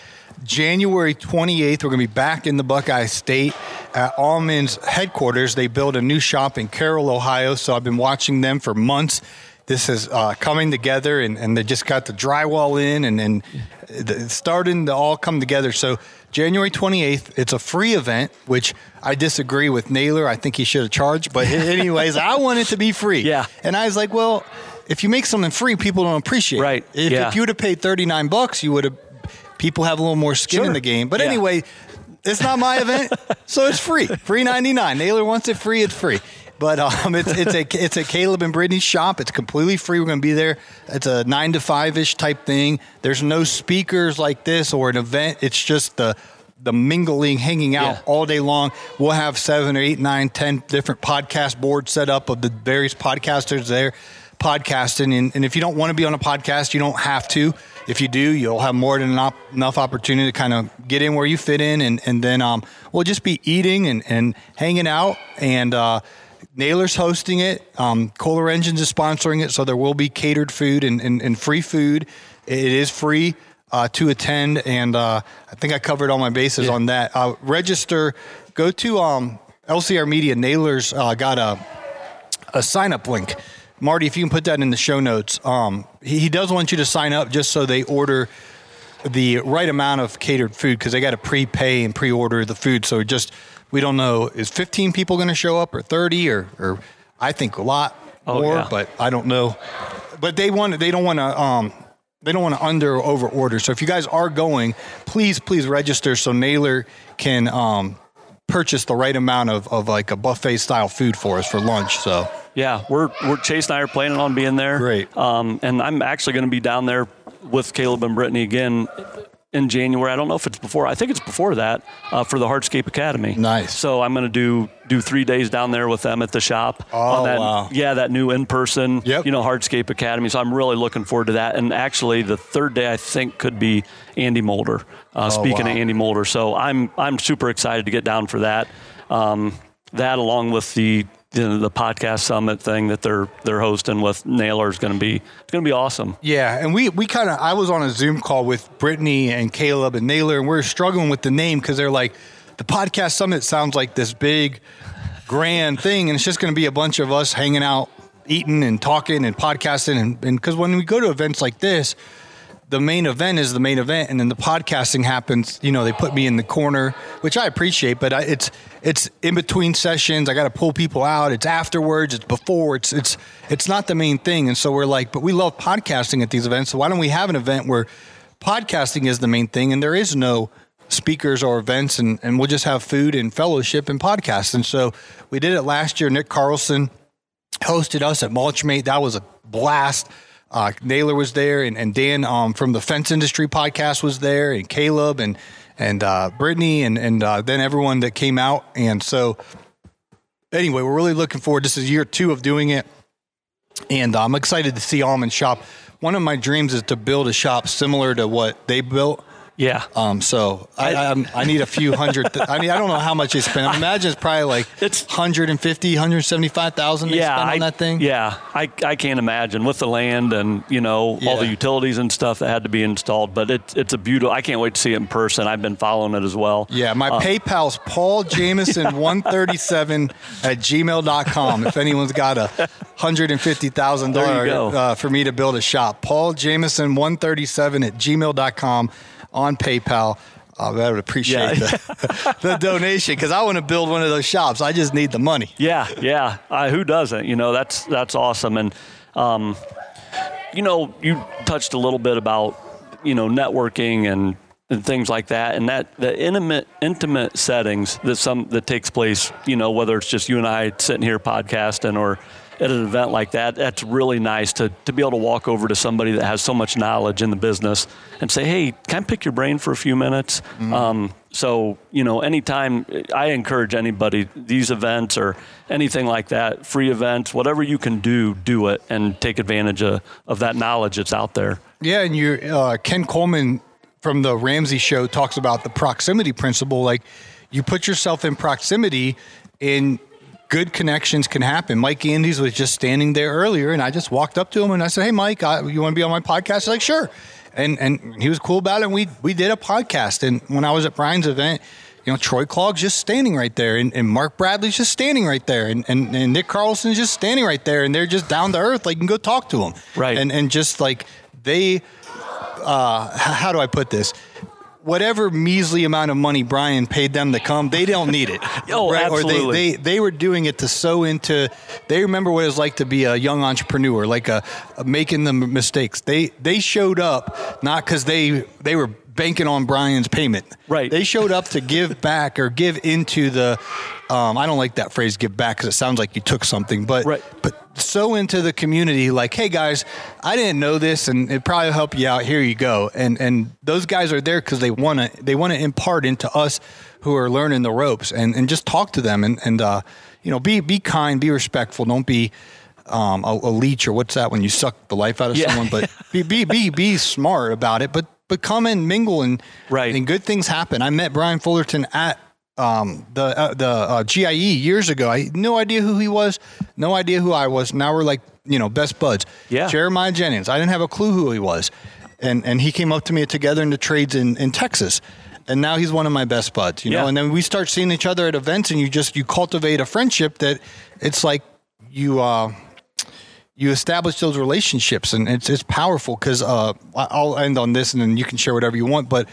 January 28th, we're going to be back in the Buckeye State at Almonds headquarters. They built a new shop in Carroll, Ohio. So I've been watching them for months. This is uh, coming together, and, and they just got the drywall in, and, and it's starting to all come together. So January 28th. It's a free event, which I disagree with Naylor. I think he should have charged. But, anyways, I want it to be free. Yeah. And I was like, well, if you make something free, people don't appreciate it. Right. If, Yeah. if you would have paid 39 bucks, you would have, people have a little more skin in the game. But Yeah. anyway, it's not my event, so it's free. Free 99. Naylor wants it free, it's free. But um, it's it's a it's a Caleb and Brittany shop. It's completely free. We're going to be there. It's a nine to five ish type thing. There's no speakers like this or an event. It's just the the mingling, hanging out Yeah. all day long. We'll have seven or eight, nine, ten different podcast boards set up of the various podcasters there podcasting. And, and if you don't want to be on a podcast, you don't have to. If you do, you'll have more than enough, enough opportunity to kind of get in where you fit in. And, and then um, we'll just be eating and, and hanging out. And uh, Naylor's hosting it. Um, Kohler Engines is sponsoring it. So there will be catered food and, and, and free food. It is free uh, to attend. And uh, I think I covered all my bases on that. Uh, register, go to um, LCR Media. Naylor's uh, got a a sign up link. Marty, if you can put that in the show notes, um, he, he does want you to sign up just so they order the right amount of catered food because they got to prepay and pre-order the food. So just we don't know is 15 people going to show up or 30 or or I think a lot Oh, more, yeah. but I don't know. But they want they don't want to um, they don't want to under or over order. So if you guys are going, please please register so Naylor can um, purchase the right amount of, of like a buffet style food for us for lunch. So Yeah, we're we're Chase and I are planning on being there. Great. Um, and I'm actually going to be down there with Caleb and Brittany again in January. I don't know if it's before. I think it's before that uh, for the Hardscape Academy. Nice. So I'm going to do do three days down there with them at the shop. Oh, on that, wow. Yeah, that new in person. Yep. You know, Hardscape Academy. So I'm really looking forward to that. And actually, the third day I think could be Andy Mulder. Uh, speaking Oh, wow. of Andy Mulder, so I'm I'm super excited to get down for that. Um, that along with the know, the podcast summit thing that they're they're hosting with Naylor is going to be it's going to be awesome. Yeah, and we we kind of I was on a Zoom call with Brittany and Caleb and Naylor, and we are struggling with the name because they're like, the podcast summit sounds like this big, grand thing, and it's just going to be a bunch of us hanging out, eating and talking and podcasting, and because when we go to events like this. The main event is the main event, and then the podcasting happens. You know, they put me in the corner, which I appreciate, but I, it's it's in between sessions. I got to pull people out. It's afterwards. It's before. It's it's it's not the main thing. And so we're like, but we love podcasting at these events. So why don't we have an event where podcasting is the main thing, and there is no speakers or events, and and we'll just have food and fellowship and podcast. And so we did it last year. Nick Carlson hosted us at Mulchmate. That was a blast. Uh, Naylor was there, and, and Dan um, from the Fence Industry podcast was there, and Caleb and and uh, Brittany, and and uh, then everyone that came out. And so, anyway, we're really looking forward. This is year two of doing it, and I'm excited to see Almond Shop. One of my dreams is to build a shop similar to what they built. Yeah. Um, so I, I, I need a few hundred. Th- I mean, I don't know how much they spent. I imagine it's probably like It's- 150, 175,000 they yeah, spent I, on that thing. Yeah, I, I can't imagine with the land and you know all the utilities and stuff that had to be installed. But it's it's a beautiful. I can't wait to see it in person. I've been following it as well. Yeah, my PayPal's Paul Jamison 137 at gmail.com. If anyone's got a $150,000 There you go. uh, for me to build a shop, Paul Jamison 137 at gmail.com on PayPal. Uh, I would appreciate Yeah. the, the donation because I want to build one of those shops. I just need the money. Yeah, yeah. Uh, who doesn't? You know, that's that's awesome. And um, you know, you touched a little bit about you know networking and, and things like that, and that the intimate intimate settings that some that takes place. You know, whether it's just you and I sitting here podcasting or at an event like that, that's really nice to, to be able to walk over to somebody that has so much knowledge in the business and say, hey, can I pick your brain for a few minutes? Um, so, you know, anytime I encourage anybody, these events or anything like that, free events, whatever you can do, do it and take advantage of, of that knowledge that's out there. Yeah, and you uh, Ken Coleman from the Ramsey show talks about the proximity principle. Like you put yourself in proximity and good connections can happen. Mike Andes was just standing there earlier and I just walked up to him and I said, Hey Mike, I, you want to be on my podcast? He's like, sure. And and he was cool about it. And we we did a podcast. And when I was at Brian's event, you know, Troy Clogg's just standing right there, and, and Mark Bradley's just standing right there, and, and, and Nick Carlson's just standing right there, and they're just down to earth. Like you can go talk to them, Right. And and just like they, uh, how do I put this? Whatever measly amount of money Brian paid them to come, they don't need it. Oh, Or absolutely. they, they they were doing it to sow into. They remember what it was like to be a young entrepreneur, like a, a making the mistakes. They they showed up not because they they were banking on Brian's payment. Right. They showed up to give back or give into the. Um, I don't like that phrase "give back" because it sounds like you took something, but Right. but so into the community like hey guys i didn't know this and it probably help you out here you go and and those guys are there because they want to they want to impart into us who are learning the ropes and and just talk to them and and uh you know be be kind be respectful don't be um a, a leech or what's that when you suck the life out of Yeah. someone but be be be be smart about it but but come and mingle and Right. and good things happen i met brian fullerton at um, the uh, the uh, GIE years ago. I had no idea who he was, no idea who I was. Now we're like you know best buds. Yeah. Jeremiah Jennings. I didn't have a clue who he was, and and he came up to me together in the trades in in Texas. And now he's one of my best buds, you know. Yeah. And then we start seeing each other at events, and you just you cultivate a friendship that it's like you uh, you establish those relationships, and it's it's powerful. Because uh, I'll end on this, and then you can share whatever you want. But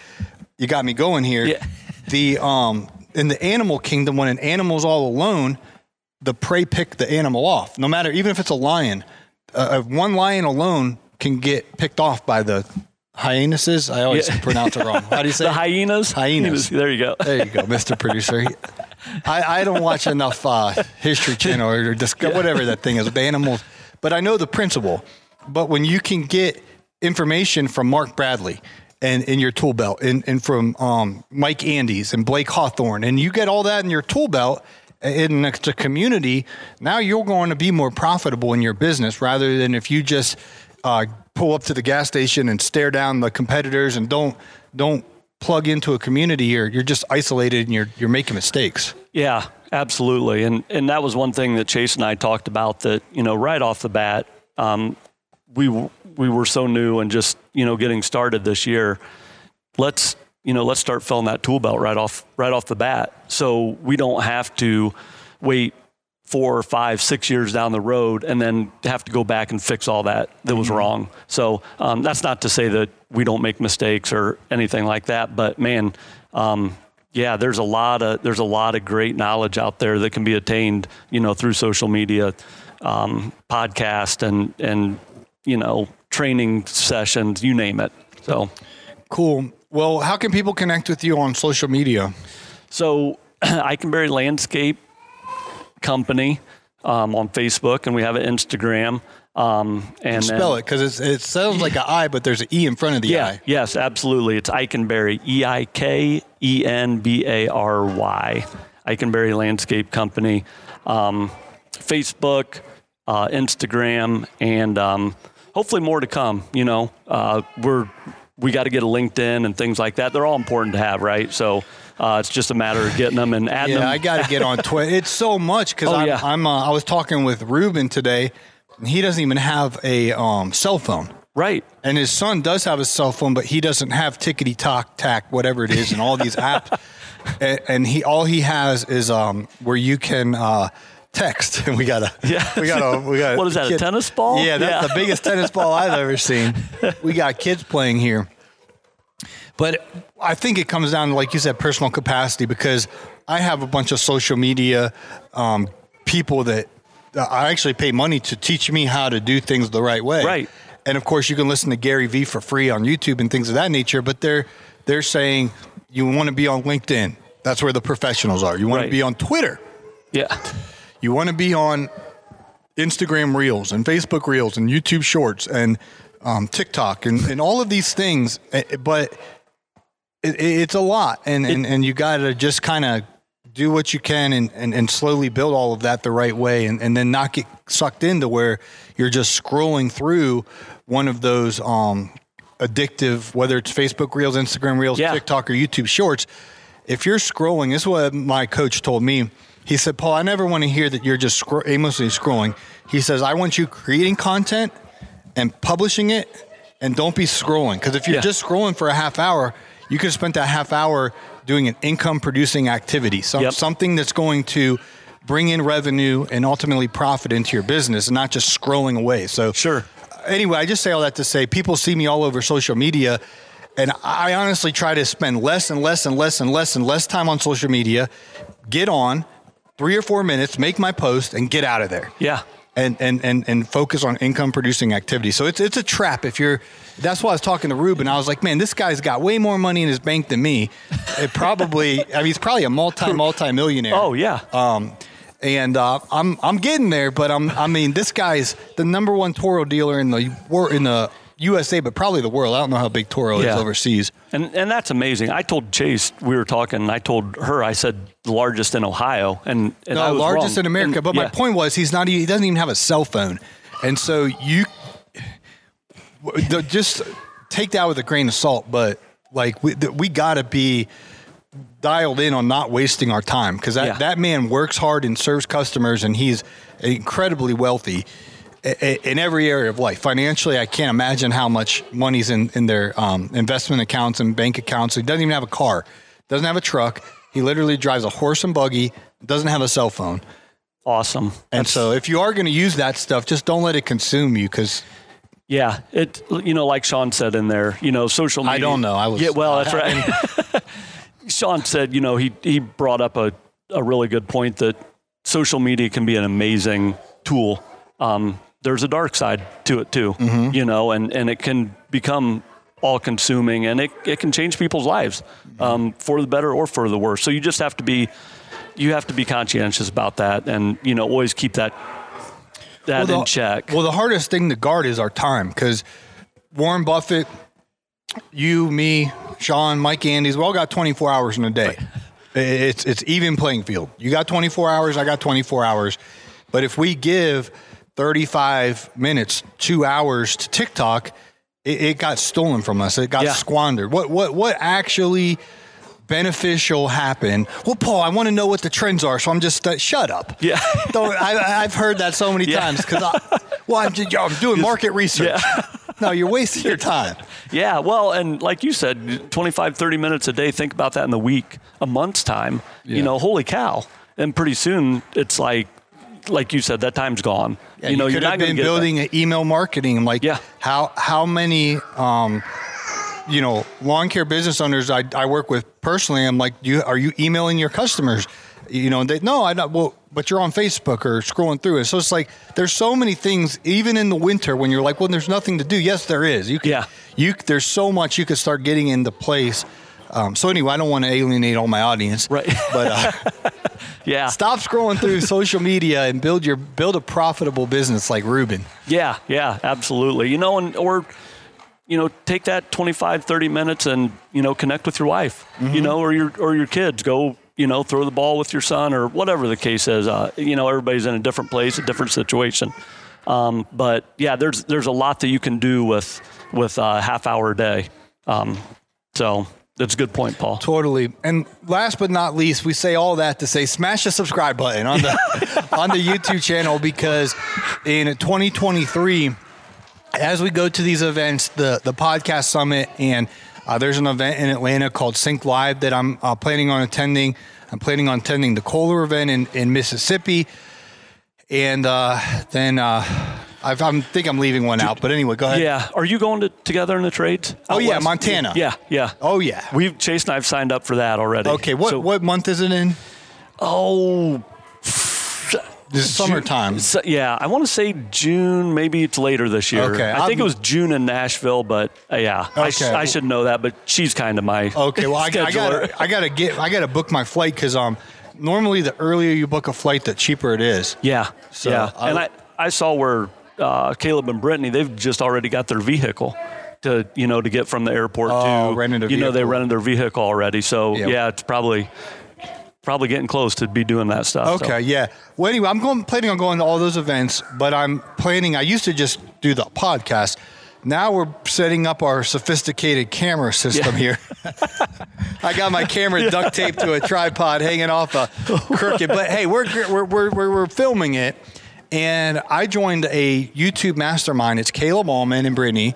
you got me going here. Yeah. The um in the animal kingdom, when an animal's all alone, the prey pick the animal off. No matter, even if it's a lion, uh, one lion alone can get picked off by the hyenases. I always Yeah. pronounce it wrong. How do you say The it? hyenas. Hyenas. There you go. There you go, Mr. Producer. I, I don't watch enough uh, History Channel or, Discover, whatever that thing is, with animals, but I know the principle. But when you can get information from Mark Bradley and in your tool belt, and, and from um, Mike Andes and Blake Hawthorne, and you get all that in your tool belt in the community, now you're going to be more profitable in your business rather than if you just uh, pull up to the gas station and stare down the competitors and don't don't plug into a community you're you're just isolated and you're you're making mistakes. Yeah, absolutely. And and that was one thing that Chase and I talked about that, you know, right off the bat, um, we w- we were so new and just, you know, getting started this year. Let's, you know, let's start filling that tool belt right off right off the bat. So we don't have to wait four or five, six years down the road and then have to go back and fix all that that was wrong. So um, that's not to say that we don't make mistakes or anything like that, but man, um, yeah, there's a lot of there's a lot of great knowledge out there that can be attained, you know, through social media, um, podcast, and and you know, training sessions, you name it. So, cool well how can people connect with you on social media so Eikenberry Landscape Company um, on Facebook, and we have an Instagram. Um, and then- spell it because it sounds like an i but there's an e in front of the Yeah, i yes, absolutely. It's Eikenberry, E I K E N B A R Y, Eikenberry Landscape Company. Um, Facebook, uh, Instagram, and um, hopefully more to come. You know, uh, we're we got to get a LinkedIn and things like that. They're all important to have, right? So uh, it's just a matter of getting them and adding yeah them. i got to get on twitter it's so much because Oh, i'm, yeah. I'm uh, i was talking with ruben today and he doesn't even have a um, cell phone right. And his son does have a cell phone, but he doesn't have tickety tock tack, whatever it is, and all these apps. And, and he all he has is um where you can uh text. And we got a Yeah. we got a we got What is that, a tennis ball? Yeah, that's Yeah. the biggest tennis ball I've ever seen. We got kids playing here. But I think it comes down to, like you said, personal capacity because I have a bunch of social media um, people that uh, I actually pay money to teach me how to do things the right way. Right. And of course, you can listen to Gary Vee for free on YouTube and things of that nature. But they're they're saying you want to be on LinkedIn. That's where the professionals are. You want Right. to be on Twitter. Yeah. You want to be on Instagram Reels and Facebook Reels and YouTube Shorts and um, TikTok and, and all of these things. eh, But it, it's a lot, and and, and you got to just kind of do what you can and, and, and slowly build all of that the right way, and, and then not get sucked into where you're just scrolling through one of those um, addictive, whether it's Facebook Reels, Instagram Reels, Yeah. TikTok, or YouTube Shorts. If you're scrolling, this is what my coach told me. He said, Paul, I never want to hear that you're just scro- aimlessly scrolling. He says, I want you creating content and publishing it, and don't be scrolling. Because if you're Yeah. just scrolling for a half hour, you could have spent that half hour doing an income producing activity, some, Yep. something that's going to bring in revenue and ultimately profit into your business, and not just scrolling away. So Sure. Anyway, I just say all that to say people see me all over social media. And I honestly try to spend less and less and less and less and less time on social media, get on three or four minutes, make my post, and get out of there. Yeah. And, and, and, and focus on income producing activity. So it's, it's a trap if you're, that's why I was talking to Ruben. I was like, man, this guy's got way more money in his bank than me. It probably, I mean, he's probably a multi, multi millionaire. Oh yeah. Um, and uh, I'm I'm getting there, but I'm I mean this guy's the number one Toro dealer in the in the USA, but probably the world. I don't know how big Toro Yeah. is overseas. And and that's amazing. I told Chase we were talking. and I told her I said the largest in Ohio, and, and I No, largest wrong. in America. And- but my point was he's not he doesn't even have a cell phone, and so you just take that with a grain of salt. But like we we got to be dialed in on not wasting our time because that, Yeah. that man works hard and serves customers and he's incredibly wealthy in every area of life financially i can't imagine how much money's in, in their um, investment accounts and bank accounts he doesn't even have a car doesn't have a truck he literally drives a horse and buggy doesn't have a cell phone awesome. and That's- so if you are going to use that stuff just don't let it consume you because Yeah, it you know like Sean said in there, you know, social media. I don't know. I was- Yeah, well, that's right. Sean said, you know, he he brought up a a really good point that social media can be an amazing tool. Um, there's a dark side to it too, Mm-hmm. you know, and and it can become all consuming and it, it can change people's lives Mm-hmm. um, for the better or for the worse. So you just have to be you have to be conscientious about that and you know always keep that that the, in check. Well, the hardest thing to guard is our time because Warren Buffett, you, me, Sean, Mike Andes, we all got 24 hours in a day. It's it's even playing field. You got 24 hours, I got 24 hours. But if we give 35 minutes, two hours to TikTok, it, it got stolen from us. It got Yeah. squandered. What what what actually beneficial happened? Well, Paul, I want to know what the trends are, so I'm just uh, shut up. Yeah. I, I've heard that so many Yeah. times because well, I'm, just, I'm doing market research. No, you're wasting your time. Yeah, well, and like you said, 25, 30 minutes a day, think about that in the week, a month's time. You know, holy cow. And pretty soon it's like, like you said, that time's gone. Yeah, you know, you you're could not have to been get it back. building an email marketing. Like, Yeah. how how many, um, you know, lawn care business owners I, I work with personally. I'm like, you are you emailing your customers? You know, and they no, I not. Well, but you're on Facebook or scrolling through it. So it's like there's so many things, even in the winter when you're like, well, there's nothing to do. Yes, there is. You can, Yeah. You there's so much you could start getting into place. Um, so anyway, I don't want to alienate all my audience, Right. But uh, Yeah. stop scrolling through social media and build your build a profitable business like Ruben. Yeah, yeah, absolutely. You know, and or you know, take that 25, 30 minutes and, you know, connect with your wife, Mm-hmm. you know, or your or your kids. Go, you know, throw the ball with your son or whatever the case is. Uh, you know, everybody's in a different place, a different situation. Um, but yeah, there's there's a lot that you can do with with a half hour a day. Um, so that's a good point, Paul. Totally. And last but not least, we say all that to say smash the subscribe button on the on the YouTube channel because in 2023, as we go to these events, the the podcast summit and uh, there's an event in Atlanta called SYNKD Live that I'm uh, planning on attending. I'm planning on attending the Kohler event in, in Mississippi, and uh, then uh, I've, I'm think I'm leaving one out. But anyway, go ahead. Yeah, are you going to together in the trades? Oh, out yeah, west? Montana. Yeah, yeah. Oh yeah. We've Chase and I've signed up for that already. Okay. What So- what month is it in? Oh, summertime. So, yeah, I want to say June. Maybe it's later this year. Okay, I think I'm- it was June in Nashville, but uh, yeah, I, sh- I should know that. But she's kind of my Okay, well, I, I gotta, I gotta get, I gotta book my flight because um, normally the earlier you book a flight, the cheaper it is. yeah, So, yeah. I- and I I saw where uh, Caleb and Brittany they've just already got their vehicle to you know to get from the airport Oh, to you know they rented their vehicle already. So Yeah. yeah, it's probably probably getting close to be doing that stuff. so. Okay, yeah. Well, anyway, I'm going planning on going to all those events, but I'm planning. I used to just do the podcast. Now we're setting up our sophisticated camera system Yeah. here. I got my camera duct taped to a tripod hanging off a crooked. But hey, we're we're we're, we're, filming it, and I joined a YouTube mastermind. It's Caleb Allman and Brittany,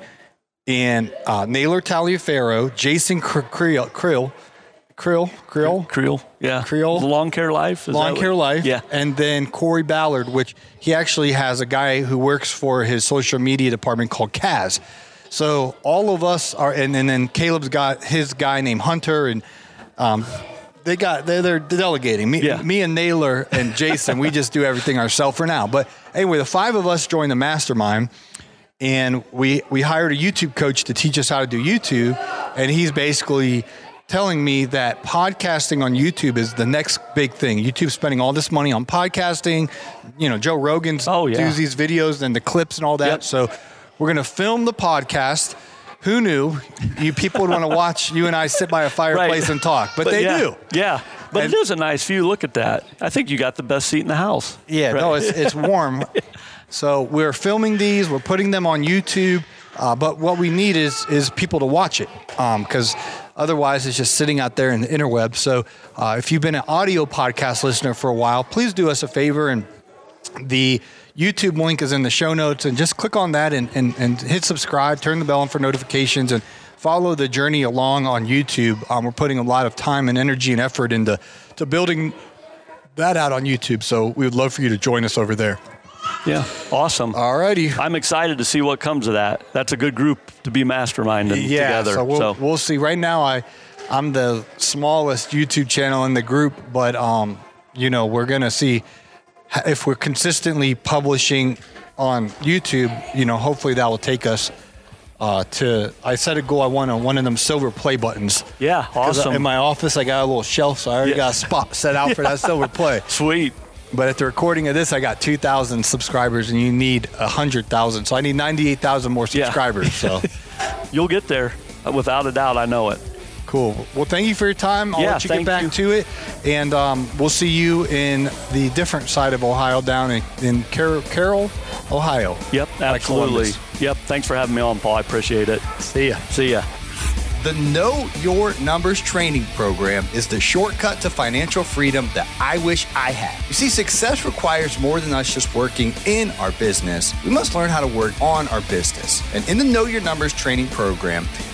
and uh, Naylor Taliaferro, Jason Cr- Creel, Creel, Creel, Creel, yeah, Creel? Lawn Care Life, Is Lawn Care Life. yeah. And then Corey Ballard, which he actually has a guy who works for his social media department called Kaz. So all of us are, and, and then Caleb's got his guy named Hunter, and um, they got they're, they're delegating me, Yeah. me and Naylor and Jason. we just do everything ourselves for now. But anyway, the five of us joined the mastermind, and we we hired a YouTube coach to teach us how to do YouTube, and he's basically telling me that podcasting on YouTube is the next big thing. YouTube's spending all this money on podcasting. You know, Joe Rogan's Oh, yeah. does these videos and the clips and all that. Yep. So we're gonna film the podcast. Who knew you people would want to watch you and I sit by a fireplace and talk? But, they yeah, do. Yeah. But And- it is a nice view. Look at that. I think you got the best seat in the house. Yeah, Right. no, it's, it's warm. so we're filming these, we're putting them on YouTube, uh, but what we need is is people to watch it because otherwise it's just sitting out there in the interweb. So uh, if you've been an audio podcast listener for a while, please do us a favor and the YouTube link is in the show notes and just click on that and, and, and hit subscribe, turn the bell on for notifications and follow the journey along on YouTube. Um, we're putting a lot of time and energy and effort into to building that out on YouTube. So we would love for you to join us over there. Yeah. Awesome. All righty. I'm excited to see what comes of that. That's a good group to be masterminding Yeah, together. so we'll, we'll see. Right now, I I'm the smallest YouTube channel in the group, but um, you know, we're gonna see if we're consistently publishing on YouTube. You know, hopefully that will take us uh, to. I set a goal. I want one of them silver play buttons. Yeah, Awesome. In my office, I got a little shelf, so I already Yeah. got a spot set out for that silver play. Sweet. But at the recording of this, I got 2,000 subscribers, and you need 100,000. So I need 98,000 more subscribers. Yeah. So You'll get there. Without a doubt, I know it. cool. Well, thank you for your time. I'll Yeah, let you get back you. to it. And um, we'll see you in the different side of Ohio, down in, in Carroll, Carroll, Ohio. Yep. Absolutely. Yep. Thanks for having me on, Paul. I appreciate it. See ya. See ya. The Know Your Numbers training program is the shortcut to financial freedom that I wish I had. You see, success requires more than us just working in our business. We must learn how to work on our business. And in the Know Your Numbers training program,